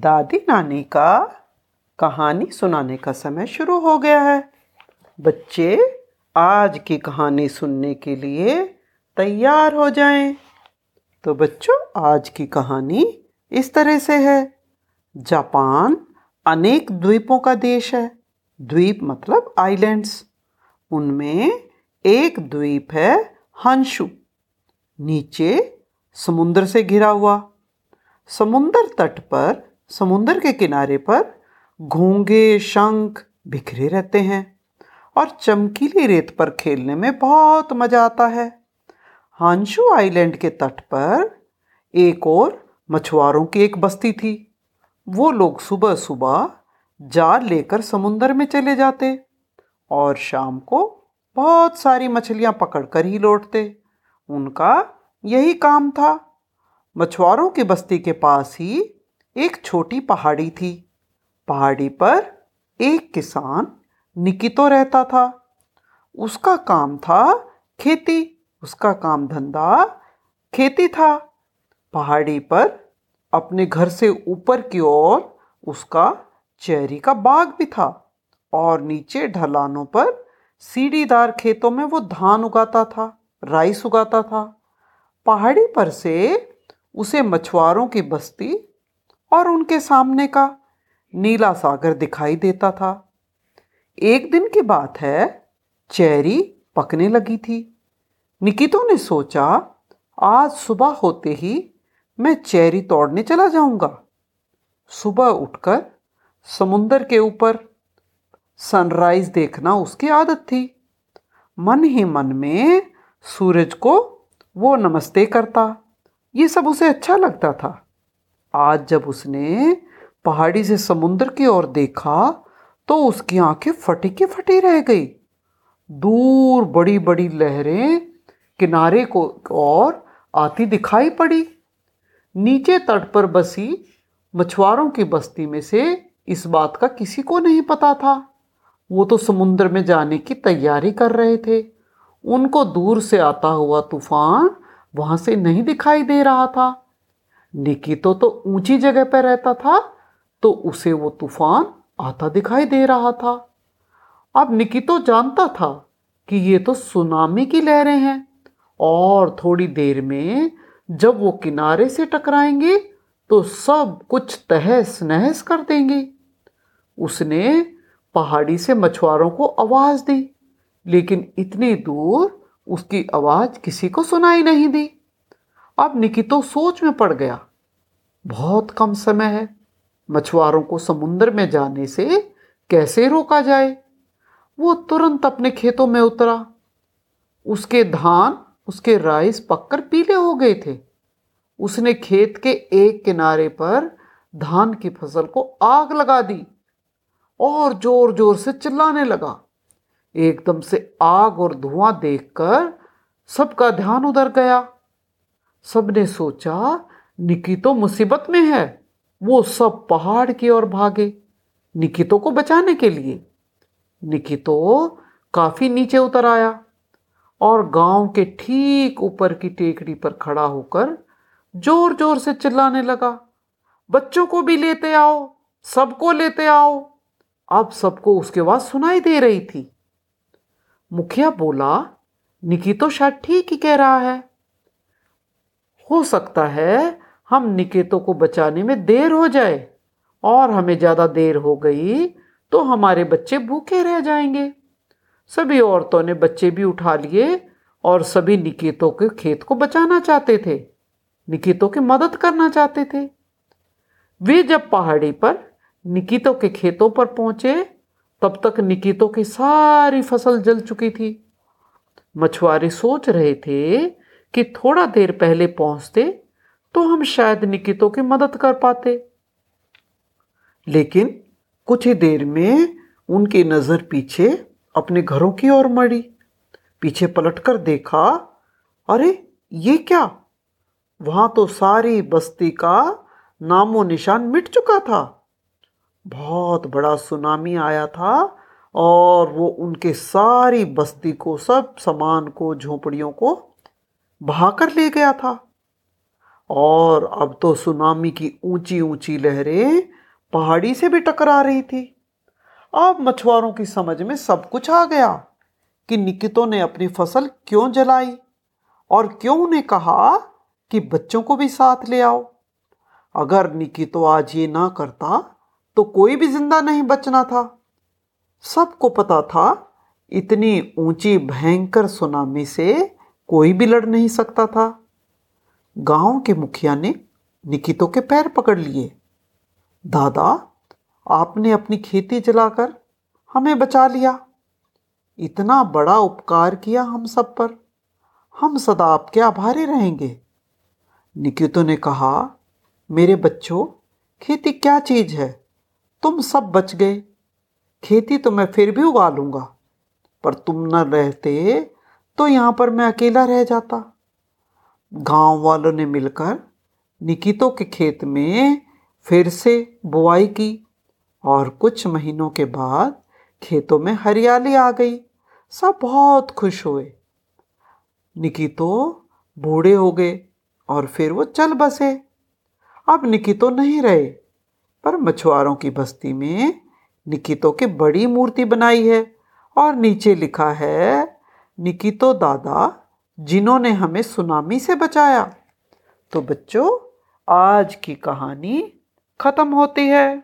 दादी नानी का कहानी सुनाने का समय शुरू हो गया है। बच्चे आज की कहानी सुनने के लिए तैयार हो जाएँ। तो बच्चों, आज की कहानी इस तरह से है। जापान अनेक द्वीपों का देश है। द्वीप मतलब आइलैंड्स। उनमें एक द्वीप है हंशु। नीचे समुद्र से घिरा हुआ। समुद्र तट पर समुद्र के किनारे पर घोंगे, शंख बिखरे रहते हैं और चमकीली रेत पर खेलने में बहुत मज़ा आता है। हांशु आइलैंड के तट पर एक और मछुआरों की एक बस्ती थी। वो लोग सुबह सुबह जाल लेकर समुंदर में चले जाते और शाम को बहुत सारी मछलियाँ पकड़कर ही लौटते। उनका यही काम था। मछुआरों की बस्ती के पास ही एक छोटी पहाड़ी थी। पहाड़ी पर एक किसान निकितो रहता था। उसका काम था खेती, उसका काम धंधा खेती था। पहाड़ी पर अपने घर से ऊपर की ओर उसका चेरी का बाग भी था और नीचे ढलानों पर सीढ़ीदार खेतों में वो धान उगाता था, राइस उगाता था। पहाड़ी पर से उसे मछुआरों की बस्ती और उनके सामने का नीला सागर दिखाई देता था। एक दिन की बात है, चेरी पकने लगी थी। निकितो ने सोचा, आज सुबह होते ही मैं चेरी तोड़ने चला जाऊँगा। सुबह उठकर समुंदर के ऊपर सनराइज देखना उसकी आदत थी। मन ही मन में सूरज को वो नमस्ते करता, ये सब उसे अच्छा लगता था। आज जब उसने पहाड़ी से समुद्र की ओर देखा तो उसकी आँखें फटी की फटी रह गई। दूर बड़ी बड़ी लहरें किनारे को और आती दिखाई पड़ी। नीचे तट पर बसी मछुआरों की बस्ती में से इस बात का किसी को नहीं पता था। वो तो समुद्र में जाने की तैयारी कर रहे थे। उनको दूर से आता हुआ तूफ़ान वहाँ से नहीं दिखाई दे रहा था। निकितो तो ऊँची जगह पर रहता था तो उसे वो तूफ़ान आता दिखाई दे रहा था। अब निकितो जानता था कि ये तो सुनामी की लहरें हैं और थोड़ी देर में जब वो किनारे से टकराएँगे तो सब कुछ तहस नहस कर देंगे। उसने पहाड़ी से मछुआरों को आवाज़ दी, लेकिन इतनी दूर उसकी आवाज़ किसी को सुनाई नहीं दी। अब निकितो सोच में पड़ गया। बहुत कम समय है। मछुआरों को समुद्र में जाने से कैसे रोका जाए? वो तुरंत अपने खेतों में उतरा। उसके धान, उसके राइस पककर पीले हो गए थे। उसने खेत के एक किनारे पर धान की फ़सल को आग लगा दी और ज़ोर ज़ोर से चिल्लाने लगा। एकदम से आग और धुआँ देखकर सबका ध्यान उधर गया। सबने सोचा निकी तो मुसीबत में है। वो सब पहाड़ की ओर भागे, निकितो को बचाने के लिए। निकितो काफ़ी नीचे उतर आया और गाँव के ठीक ऊपर की टेकड़ी पर खड़ा होकर ज़ोर ज़ोर से चिल्लाने लगा, बच्चों को भी लेते आओ, सबको लेते आओ। अब सबको उसके आवाज़ सुनाई दे रही थी। मुखिया बोला, निकितो शायद ठीक ही कह रहा है। हो सकता है हम निकेतो को बचाने में देर हो जाए और हमें ज़्यादा देर हो गई तो हमारे बच्चे भूखे रह जाएँगे। सभी औरतों ने बच्चे भी उठा लिए और सभी निकेतों के खेत को बचाना चाहते थे, निकितो की मदद करना चाहते थे। वे जब पहाड़ी पर निकितो के खेतों पर पहुँचे, तब तक निकितो की सारी फ़सल जल चुकी थी। मछुआरे सोच रहे थे कि थोड़ा देर पहले पहुँचते तो हम शायद निकितो की मदद कर पाते। लेकिन कुछ ही देर में उनकी नज़र पीछे अपने घरों की ओर मड़ी। पीछे पलटकर देखा, अरे, ये क्या? वहाँ तो सारी बस्ती का नामो निशान मिट चुका था। बहुत बड़ा सुनामी आया था और वो उनके सारी बस्ती को, सब सामान को, झोपड़ियों को बहाकर ले गया था। और अब तो सुनामी की ऊँची ऊँची लहरें पहाड़ी से भी टकरा रही थी। अब मछुआरों की समझ में सब कुछ आ गया कि निकितो ने अपनी फ़सल क्यों जलाई और क्यों उन्हें कहा कि बच्चों को भी साथ ले आओ। अगर निकितो आज ये ना करता तो कोई भी ज़िंदा नहीं बचना था। सबको पता था, इतनी ऊँची भयंकर सुनामी से कोई भी लड़ नहीं सकता था। गाँव के मुखिया ने निकितो के पैर पकड़ लिए। दादा, आपने अपनी खेती जलाकर हमें बचा लिया। इतना बड़ा उपकार किया हम सब पर। हम सदा आपके आभारी रहेंगे। निकितो ने कहा, मेरे बच्चों, खेती क्या चीज़ है? तुम सब बच गए। खेती तो मैं फिर भी उगा लूँगा। पर तुम न रहते तो यहाँ पर मैं अकेला रह जाता। गाँव वालों ने मिलकर निकितो के खेत में फिर से बुआई की और कुछ महीनों के बाद खेतों में हरियाली आ गई। सब बहुत खुश हुए। निकितो बूढ़े हो गए और फिर वो चल बसे। अब निकितो नहीं रहे, पर मछुआरों की बस्ती में निकितो की बड़ी मूर्ति बनाई है और नीचे लिखा है निकितो दादा, जिन्होंने हमें सुनामी से बचाया। तो बच्चों, आज की कहानी खत्म होती है।